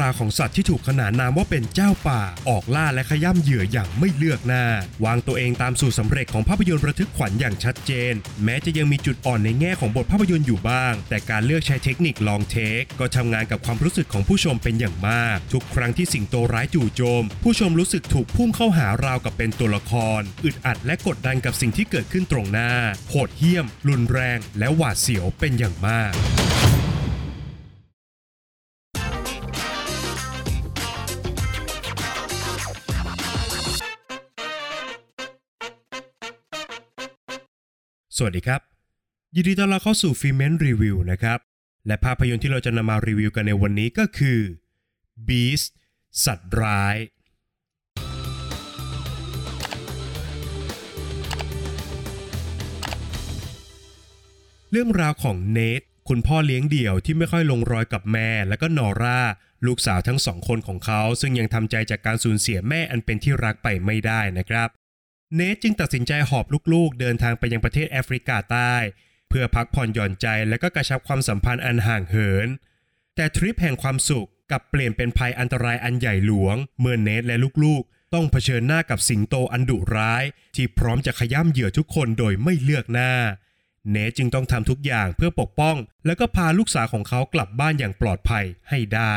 ราวของสัตว์ที่ถูกขนานนามว่าเป็นเจ้าป่า ออกล่าและขย้ำเหยื่ออย่างไม่เลือกหน้า วางตัวเองตามสู่สำเร็จของภาพยนตร์ระทึกขวัญอย่างชัดเจน แม้จะยังมีจุดอ่อนในแง่ของบทภาพยนตร์อยู่บ้าง แต่การเลือกใช้เทคนิคลองเทค ก็ทำงานกับความรู้สึกของผู้ชมเป็นอย่างมาก ทุกครั้งที่สิงโตร้ายจู่โจม ผู้ชมรู้สึกถูกพุ่งเข้าหาราวกับเป็นตัวละคร อึดอัดและกดดันกับสิ่งที่เกิดขึ้นตรงหน้าโหดเหี้ยม รุนแรง และหวาดเสียวเป็นอย่างมาก สวัสดีครับ ยินดีต้อนรับเข้าสู่ฟิเมนรีวิวนะครับ และภาพยนตร์ที่เราจะนำมารีวิวกันในวันนี้ก็คือ Beast สัตว์ร้าย เรื่องราวของเนทคุณพ่อเลี้ยงเดี่ยวที่ไม่ค่อยลงรอยกับแม่ และก็นอร่า ลูกสาวทั้งสองคนของเขา ซึ่งยังทำใจจากการสูญเสียแม่อันเป็นที่รักไปไม่ได้นะครับ เนทจึงตัดสินใจหอบลูกๆ เดินทางไปยังประเทศแอฟริกาใต้ เพื่อพักผ่อนหย่อนใจและก็กระชับความสัมพันธ์อันห่างเหิน แต่ทริปแห่งความสุขกลับเปลี่ยนเป็นภัยอันตรายอันใหญ่หลวง เมื่อเนทและลูกๆ ต้องเผชิญหน้ากับสิงโตอันดุร้าย ที่พร้อมจะขย้ำเหยื่อทุกคนโดยไม่เลือกหน้า เนทจึงต้องทำทุกอย่างเพื่อปกป้อง แล้วก็พาลูกสาวของเขากลับบ้านอย่างปลอดภัยให้ได้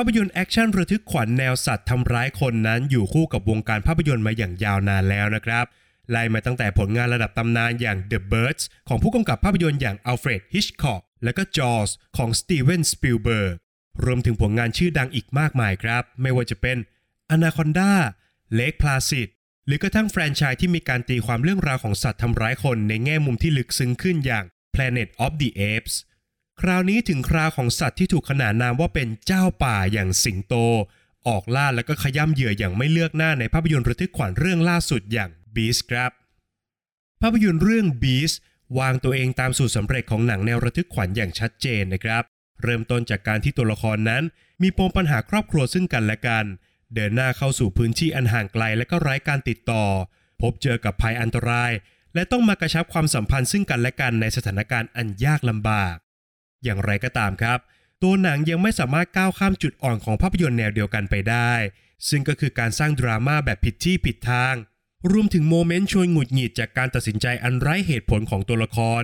ภาพยนตร์แอคชั่นระทึกขวัญแนวสัตว์ทำร้ายคนนั้นอยู่คู่กับวงการภาพยนตร์มาอย่างยาวนานแล้วนะครับ ไล่มาตั้งแต่ผลงานระดับตำนานอย่าง The Birds ของผู้กำกับภาพยนตร์อย่างอัลเฟรดฮิชคอกและก็ Jaws ของสตีเวนสปิลเบิร์กรวมถึงผลงานชื่อดังอีกมากมายครับ ไม่ว่าจะเป็น Anaconda Lake Placid หรือกระทั่งแฟรนไชส์ที่มีการตีความเรื่องราวของสัตว์ทำร้ายคนในแง่มุมที่ลึกซึ้งขึ้นอย่าง Planet of the Apes คราวนี้ถึงคราวของสัตว์ที่ถูกขนานนามว่าเป็นเจ้าป่าอย่างสิงโต ออกล่าแล้วก็ขย้ำเหยื่ออย่างไม่เลือกหน้าในภาพยนตร์ระทึกขวัญเรื่องล่าสุดอย่าง Beast ครับ ภาพยนตร์เรื่อง Beast วางตัวเองตามสูตรสำเร็จของหนังแนวระทึกขวัญอย่างชัดเจนนะครับ เริ่มต้นจากการที่ตัวละครนั้น มีปมปัญหาครอบครัวซึ่งกันและกัน เดินหน้าเข้าสู่พื้นที่อันห่างไกลและก็ไร้การติดต่อ พบเจอกับภัยอันตราย และต้องมากระชับความสัมพันธ์ซึ่งกันและกันในสถานการณ์อันยากลำบาก อย่างไรก็ตามครับ ตัวหนังยังไม่สามารถก้าวข้ามจุดอ่อนของภาพยนตร์แนวเดียวกันไปได้ ซึ่งก็คือการสร้างดราม่าแบบผิดที่ผิดทาง รวมถึงโมเมนต์ชวนหงุดหงิดจากการตัดสินใจอันไร้เหตุผลของตัวละคร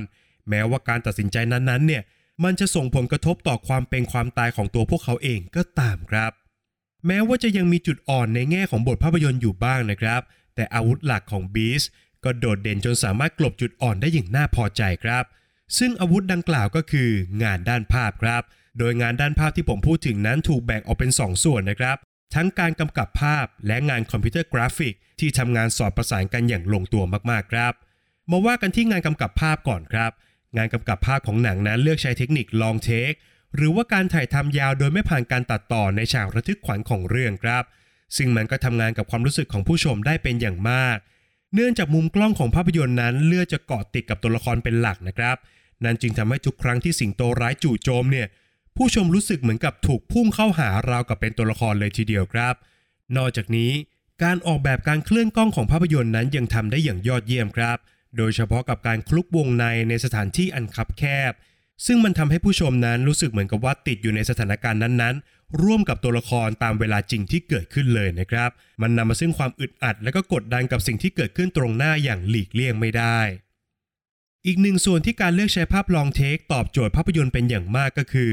แม้ว่าการตัดสินใจนั้นๆเนี่ยมันจะส่งผลกระทบต่อความเป็นความตายของตัวพวกเขาเองก็ตามครับ แม้ว่าจะยังมีจุดอ่อนในแง่ของบทภาพยนตร์อยู่บ้างนะครับ แต่อาวุธหลักของบีสก็โดดเด่นจนสามารถกลบจุดอ่อนได้อย่างน่าพอใจครับ ซึ่งอาวุธดังกล่าวก็คืองานด้านภาพครับ โดยงานด้านภาพที่ผมพูดถึงนั้นถูกแบ่งออกเป็น2ส่วนนะครับ ทั้งการกำกับภาพและงานคอมพิวเตอร์กราฟิก ที่ทำงานสอดประสานกันอย่างลงตัวมากๆครับ มาว่ากันที่งานกำกับภาพก่อนครับ งานกำกับภาพของหนังนั้นเลือกใช้เทคนิคลองเทคหรือว่าการถ่ายทำยาวโดยไม่ผ่านการตัดต่อในฉากระทึกขวัญของเรื่องครับ ซึ่งมันก็ทำงานกับความรู้สึกของผู้ชมได้เป็นอย่างมาก เนื่องจากมุมกล้องของภาพยนตร์นั้นเลือกจะเกาะติดกับตัวละครเป็นหลักนะครับ นั่นจึงทำให้ทุกครั้งที่สิงโตร้ายจู่โจมเนี่ยผู้ชมรู้สึกเหมือนกับถูกพุ่งเข้าหาราวกับเป็นตัวละครเลยทีเดียวครับ นอกจากนี้การออกแบบการเคลื่อนกล้องของภาพยนตร์นั้นยังทำได้อย่างยอดเยี่ยมครับ โดยเฉพาะกับการคลุกวงในในสถานที่อันคับแคบ ซึ่งมันทำให้ผู้ชมนั้นรู้สึกเหมือนกับว่าติดอยู่ในสถานการณ์นั้นๆ ร่วมกับตัวละครตามเวลาจริงที่เกิดขึ้นเลยนะครับ มันนำมาซึ่งความอึดอัด และก็กดดันกับสิ่งที่เกิดขึ้นตรงหน้าอย่างหลีกเลี่ยงไม่ได้ อีกหนึ่งส่วนที่การเลือกใช้ภาพลองเทคตอบโจทย์ภาพยนตร์เป็นอย่างมากก็คือ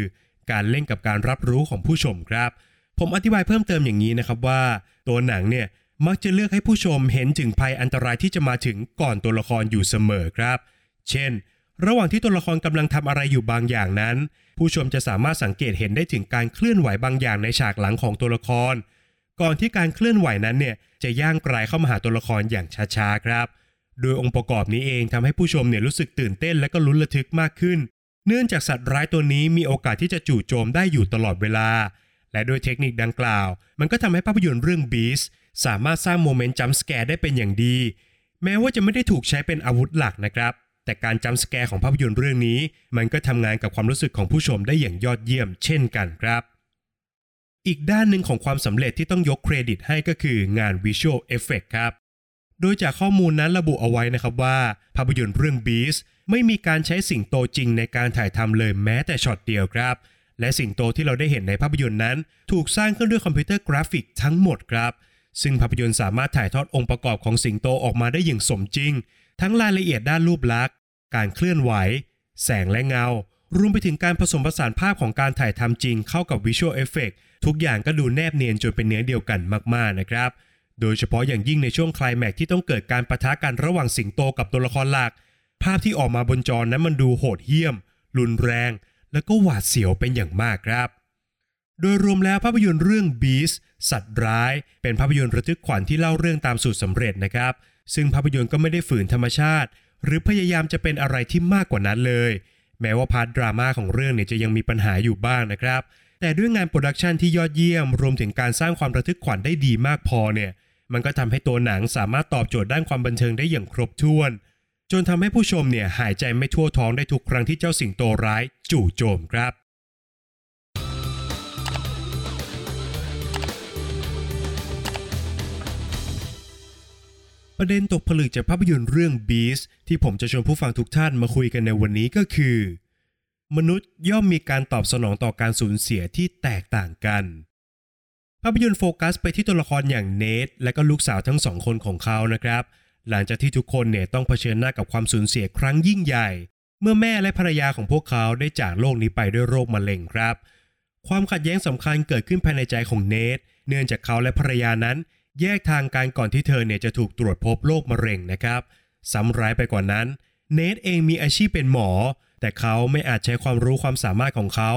การเล่นกับการรับรู้ของผู้ชมครับ ผมอธิบายเพิ่มเติมอย่างนี้นะครับว่า ตัวหนังเนี่ยมักจะเลือกให้ผู้ชมเห็นถึงภัยอันตรายที่จะมาถึงก่อนตัวละครอยู่เสมอครับ เช่น ระหว่างที่ตัวละครกำลังทำอะไรอยู่บางอย่างนั้น ผู้ชมจะสามารถสังเกตเห็นได้ถึงการเคลื่อนไหวบางอย่างในฉากหลังของตัวละคร ก่อนที่การเคลื่อนไหวนั้นเนี่ยจะย่างไกลเข้ามาหาตัวละครอย่างช้าๆครับ โดยองค์ประกอบนี้เองทำให้ผู้ชมเนี่ยรู้สึกตื่นเต้นและก็ลุ้นระทึกมากขึ้น เนื่องจากสัตว์ร้ายตัวนี้มีโอกาสที่จะจู่โจมได้อยู่ตลอดเวลา และโดยเทคนิคดังกล่าว มันก็ทำให้ภาพยนตร์เรื่อง Beast สามารถสร้างโมเมนต์จัมป์สแกร์ได้เป็นอย่างดี แม้ว่าจะไม่ได้ถูกใช้เป็นอาวุธหลักนะครับ แต่การจัมป์สแกร์ของภาพยนตร์เรื่องนี้ มันก็ทำงานกับความรู้สึกของผู้ชมได้อย่างยอดเยี่ยม เช่นกันครับ อีกด้านหนึ่งของความสำเร็จที่ต้องยกเครดิตให้ก็คืองาน Visual Effect ครับ โดยจากข้อมูลนั้นระบุเอาไว้นะครับว่า ภาพยนตร์เรื่อง Beast ไม่มีการใช้สิงโตจริงในการถ่ายทำเลยแม้แต่ช็อตเดียวครับ และสิงโตที่เราได้เห็นในภาพยนตร์นั้น ถูกสร้างขึ้นด้วยคอมพิวเตอร์กราฟิกทั้งหมดครับ ซึ่งภาพยนตร์สามารถถ่ายทอดองค์ประกอบของสิงโตออกมาได้อย่างสมจริง ทั้งรายละเอียดด้านรูปลักษณ์ การเคลื่อนไหว แสงและเงา รวมไปถึงการผสมผสานภาพของการถ่ายทำจริงเข้ากับวิชวลเอฟเฟกทุกอย่างก็ดูแนบเนียนจนเป็นเนื้อเดียวกันมากๆนะครับ โดยเฉพาะอย่างยิ่งในช่วงคลายแม็กที่ต้องเกิดการประทะกันระหว่างสิงโตกับตัวละครหลัก ภาพที่ออกมาบนจอนั้นมันดูโหดเหี้ยม รุนแรง แล้วก็หวาดเสียวเป็นอย่างมากครับ โดยรวมแล้วภาพยนตร์เรื่อง Beast สัตว์ร้าย เป็นภาพยนตร์ระทึกขวัญที่เล่าเรื่องตามสูตรสำเร็จนะครับ ซึ่งภาพยนตร์ก็ไม่ได้ฝืนธรรมชาติ หรือพยายามจะเป็นอะไรที่มากกว่านั้นเลย แม้ว่า part ดราม่าของเรื่องเนี่ยจะยังมีปัญหาอยู่บ้างนะครับแต่ด้วยงาน production ที่ยอดเยี่ยม รวมถึงการสร้างความระทึกขวัญได้ดีมากพอเนี่ย มันก็ทำให้ตัวหนังสามารถตอบโจทย์ด้านความบันเทิงได้อย่างครบถ้วน จนทำให้ผู้ชมเนี่ยหายใจไม่ทั่วท้องได้ทุกครั้งที่เจ้าสิงโตร้ายจู่โจมครับประเด็นตกผลึกจากภาพยนตร์เรื่อง Beast ที่ผมจะชวนผู้ฟังทุกท่านมาคุยกันในวันนี้ก็คือ มนุษย์ย่อมมีการตอบสนองต่อการสูญเสียที่แตกต่างกัน ภาพยนตร์โฟกัสไปที่ตัวละครอย่างเนทและก็ลูกสาวทั้งสองคนของเขานะครับ หลังจากที่ทุกคนเนี่ยต้องเผชิญหน้ากับความสูญเสียครั้งยิ่งใหญ่ เมื่อแม่และภรรยาของพวกเขาได้จากโลกนี้ไปด้วยโรคมะเร็งครับ ความขัดแย้งสำคัญเกิดขึ้นภายในใจของเนทเนื่องจากเขาและภรรยานั้น แยกทางกันก่อนที่เธอเนี่ยจะถูกตรวจพบโรคมะเร็งนะครับซ้ำร้ายไปกว่านั้น เนทเองมีอาชีพเป็นหมอ แต่เขาไม่อาจใช้ความรู้ความสามารถของเขา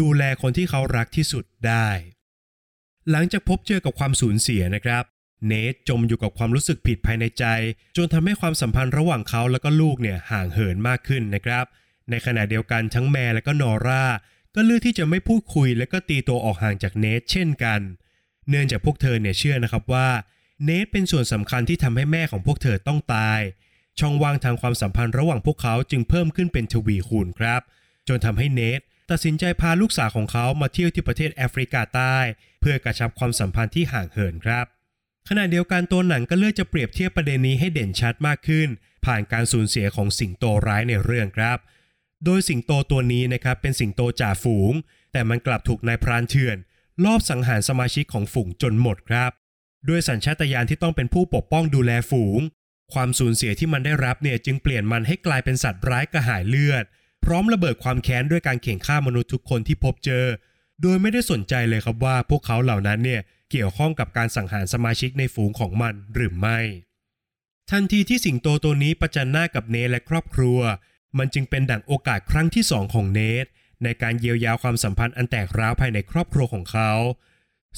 ดูแลคนที่เขารักที่สุดได้ หลังจากพบเจอกับความสูญเสียนะครับ เนทจมอยู่กับความรู้สึกผิดภายในใจ จนทำให้ความสัมพันธ์ระหว่างเขาและก็ลูกเนี่ยห่างเหินมากขึ้นนะครับ ในขณะเดียวกันทั้งแม่และก็นอร่าก็เลือกที่จะไม่พูดคุย และก็ตีตัวออกห่างจากเนทเช่นกัน เนื่องจากพวกเธอเนี่ยเชื่อนะครับว่าเนทเป็นส่วนสำคัญที่ทำให้แม่ของพวกเธอต้องตาย ช่องว่างทางความสัมพันธ์ระหว่างพวกเขาจึงเพิ่มขึ้นเป็นทวีคูณครับ จนทำให้เนท ตัดสินใจพาลูกสาวของเขามาเที่ยวที่ประเทศแอฟริกาใต้ เพื่อกระชับความสัมพันธ์ที่ห่างเหินครับขณะเดียวกันตัวหนังก็เลือกจะเปรียบเทียบประเด็นนี้ให้เด่นชัดมากขึ้น ผ่านการสูญเสียของสิงโตร้ายในเรื่องครับ โดยสิงโตตัวนี้นะครับเป็นสิงโตจ่าฝูง แต่มันกลับถูกนายพรานเถื่อน ลอบสังหารสมาชิกของฝูงจนหมดครับ ด้วยสัญชาตญาณที่ต้องเป็นผู้ปกป้องดูแลฝูง ความสูญเสียที่มันได้รับเนี่ยจึงเปลี่ยนมันให้กลายเป็นสัตว์ร้ายกระหายเลือด พร้อมระเบิดความแค้นด้วยการเข่งฆ่ามนุษย์ทุกคนที่พบเจอ โดยไม่ได้สนใจเลยครับว่าพวกเขาเหล่านั้นเนี่ยเกี่ยวข้องกับการสังหารสมาชิกในฝูงของมันหรือไม่ ทันทีที่สิงโตตัวนี้ประจันหน้ากับเนทและครอบครัว มันจึงเป็นดั่งโอกาสครั้งที่สองของเนทในการเยียวยาความสัมพันธ์อันแตกร้าวภายในครอบครัวของเขา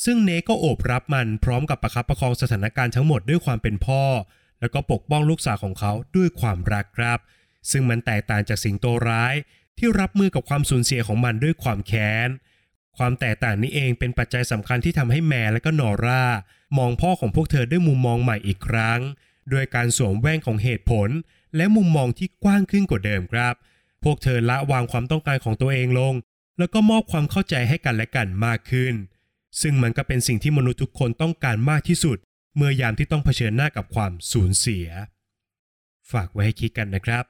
ซึ่งเนทก็โอบรับมันพร้อมกับประคับประคองสถานการณ์ทั้งหมดด้วยความเป็นพ่อ แล้วก็ปกป้องลูกสาวของเขาด้วยความรักครับ ซึ่งมันแตกต่างจากสิงโตร้ายที่รับมือกับความสูญเสียของมันด้วยความแค้น ความแตกต่างนี้เองเป็นปัจจัยสำคัญที่ทำให้แม่และก็นอร่ามองพ่อของพวกเธอด้วยมุมมองใหม่อีกครั้ง โดยการสวมแว่นของเหตุผล และมุมมองที่กว้างขึ้นกว่าเดิมครับ พวกเธอละวางความต้องการของตัวเองลง แล้วก็มอบความเข้าใจให้กันและกันมากขึ้น ซึ่งมันก็เป็นสิ่งที่มนุษย์ทุกคนต้องการมากที่สุด เมื่อยามที่ต้องเผชิญหน้ากับความสูญเสีย ฝากไว้ให้คิดกันนะครับ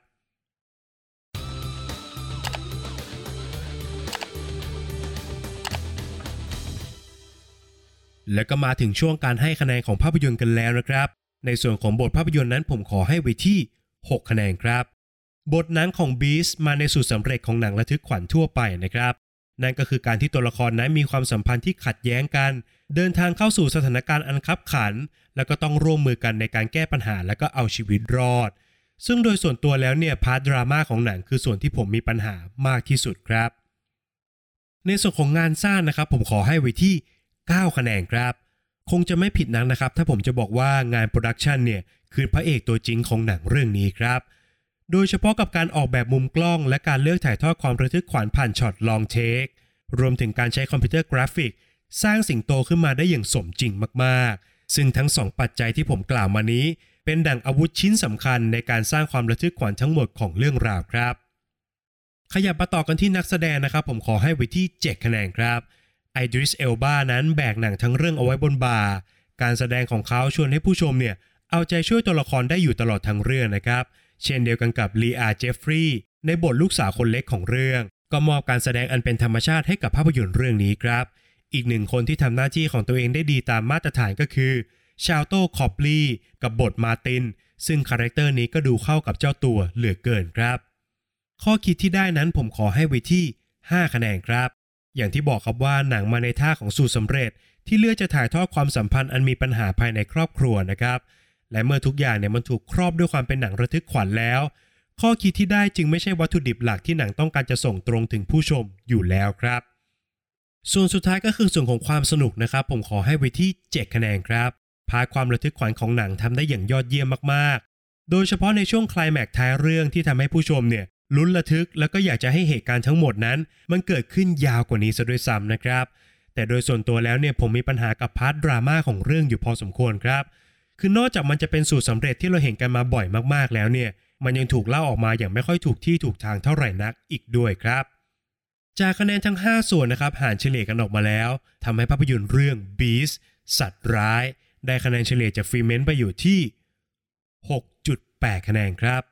แล้วก็มาถึงช่วงการให้คะแนนของภาพยนตร์กันแล้วนะครับ ในส่วนของบทภาพยนตร์นั้นผมขอให้ไว้ที่ 6 คะแนนครับ บทหนังของ Beast มาในสูตรสำเร็จของหนังระทึกขวัญทั่วไปนะครับ นั่นก็คือการที่ตัวละครนั้นมีความสัมพันธ์ที่ขัดแย้งกัน เดินทางเข้าสู่สถานการณ์อันคับขัน แล้วก็ต้องร่วมมือกันในการแก้ปัญหาและก็เอาชีวิตรอด ซึ่งโดยส่วนตัวแล้วเนี่ย part ดราม่าของหนังคือส่วนที่ผมมีปัญหามากที่สุดครับ ในส่วนของงานสร้างนะครับผมขอให้ไว้ที่ 9 คะแนนครับ คงจะไม่ผิดนักนะครับ ถ้าผมจะบอกว่างาน production เนี่ยคือพระเอกตัวจริงของหนังเรื่องนี้ครับ โดยเฉพาะกับการออกแบบมุมกล้องและการเลือกถ่ายทอดความระทึกขวัญผ่าน shot long take รวมถึงการใช้คอมพิวเตอร์กราฟิก สร้างสิงโตขึ้นมาได้อย่างสมจริงมากๆ ซึ่งทั้งสองปัจจัยที่ผมกล่าวมานี้ เป็นดั่งอาวุธชิ้นสำคัญในการสร้างความระทึกขวัญทั้งหมดของเรื่องราวครับ ขยับมาต่อกันที่นักแสดงนะครับ ผมขอให้ไว้ที่ 7 คะแนนครับ Idris Elba นั้นแบกหนังทั้งเรื่องเอาไว้บนบ่า การแสดงของเขาชวนให้ผู้ชมเนี่ย เอาใจช่วยตัวละครได้อยู่ตลอดทั้งเรื่องนะครับ เช่นเดียวกันกับ Leah Jeffries ในบทลูกสาวคนเล็กของเรื่อง ก็มอบการแสดงอันเป็นธรรมชาติให้กับภาพยนตร์เรื่องนี้ครับ อีกหนึ่งคนที่ทำหน้าที่ของตัวเองได้ดีตามมาตรฐานก็คือ Sharlto Copley กับบท Martin ซึ่ง character นี้ก็ดูเข้ากับเจ้าตัวเหลือเกินครับ ข้อคิดที่ได้นั้นผมขอให้ไว้ที่ 5 คะแนนครับ อย่างที่บอกครับว่าหนังมาในท่าของสูตรสำเร็จ ที่เลือกจะถ่ายทอดความสัมพันธ์อันมีปัญหาภายในครอบครัวนะครับ และเมื่อทุกอย่างเนี่ยมันถูกครอบด้วยความเป็นหนังระทึกขวัญแล้ว ข้อคิดที่ได้จึงไม่ใช่วัตถุดิบหลักที่หนังต้องการจะส่งตรงถึงผู้ชมอยู่แล้วครับ ส่วนสุดท้ายก็คือส่วนของความสนุกนะครับ ผมขอให้ไว้ที่7คะแนนครับพาความระทึกขวัญของหนังทำได้อย่างยอดเยี่ยมมากๆ โดยเฉพาะในช่วงคลแม็กซ์ท้ายเรื่องที่ทำให้ผู้ชมเนี่ย ลุ้นระทึกแล้วก็อยากจะให้เหตุการณ์ทั้งหมดนั้น มันเกิดขึ้นยาวกว่านี้ซะด้วยซ้ำนะครับ แต่โดยส่วนตัวแล้วเนี่ยผมมีปัญหากับ part ดราม่าของเรื่องอยู่พอสมควรครับ คือนอกจากมันจะเป็นสูตรสำเร็จที่เราเห็นกันมาบ่อยมากๆ แล้วเนี่ย มันยังถูกเล่าออกมาอย่างไม่ค่อยถูกที่ถูกทางเท่าไหร่นักอีกด้วยครับ จากคะแนนทั้ง 5 ส่วนนะครับหารเฉลี่ยกันออกมาแล้วทำให้ภาพยนตร์เรื่อง Beast สัตว์ร้าย ได้คะแนนเฉลี่ยจากฟรีเมนต์ไปอยู่ที่ 6.8 คะแนนครับ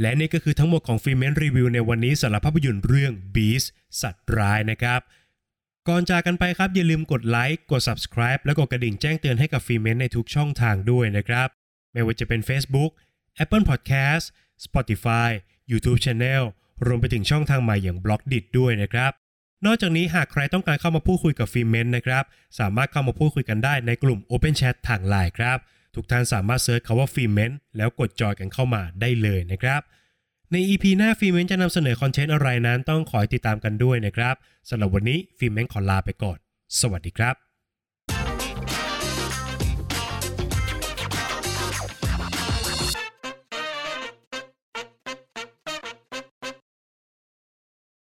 และนี่ก็คือทั้งหมดของฟิเมนรีวิวในวันนี้สำหรับภาพยนตร์เรื่อง Beast สัตว์ร้ายนะครับ ก่อนจากกันไปครับอย่าลืมกดไลค์กด subscribe และกดกระดิ่งแจ้งเตือนให้กับฟิเมนในทุกช่องทางด้วยนะครับ ไม่ว่าจะเป็น Facebook Apple Podcast Spotify YouTube Channel รวมไปถึงช่องทางใหม่อย่าง b ล็อกดิด้วยนะครับ นอกจากนี้หากใครต้องการเข้ามาพูดคุยกับฟิเมนนะครับ สามารถเข้ามาพูดคุยกันได้ในกลุ่ม Open Chat ทางไลน์ครับ ทุกท่านสามารถ search คำว่าฟิเมนแล้วกดจอยกันเข้ามาได้เลยนะครับ ใน EP หน้าฟิเมนจะนำเสนอ content อะไรนั้นต้องคอยติดตามกันด้วยนะครับสำหรับวันนี้ฟิเมนขอลาไปก่อน สวัสดีครับ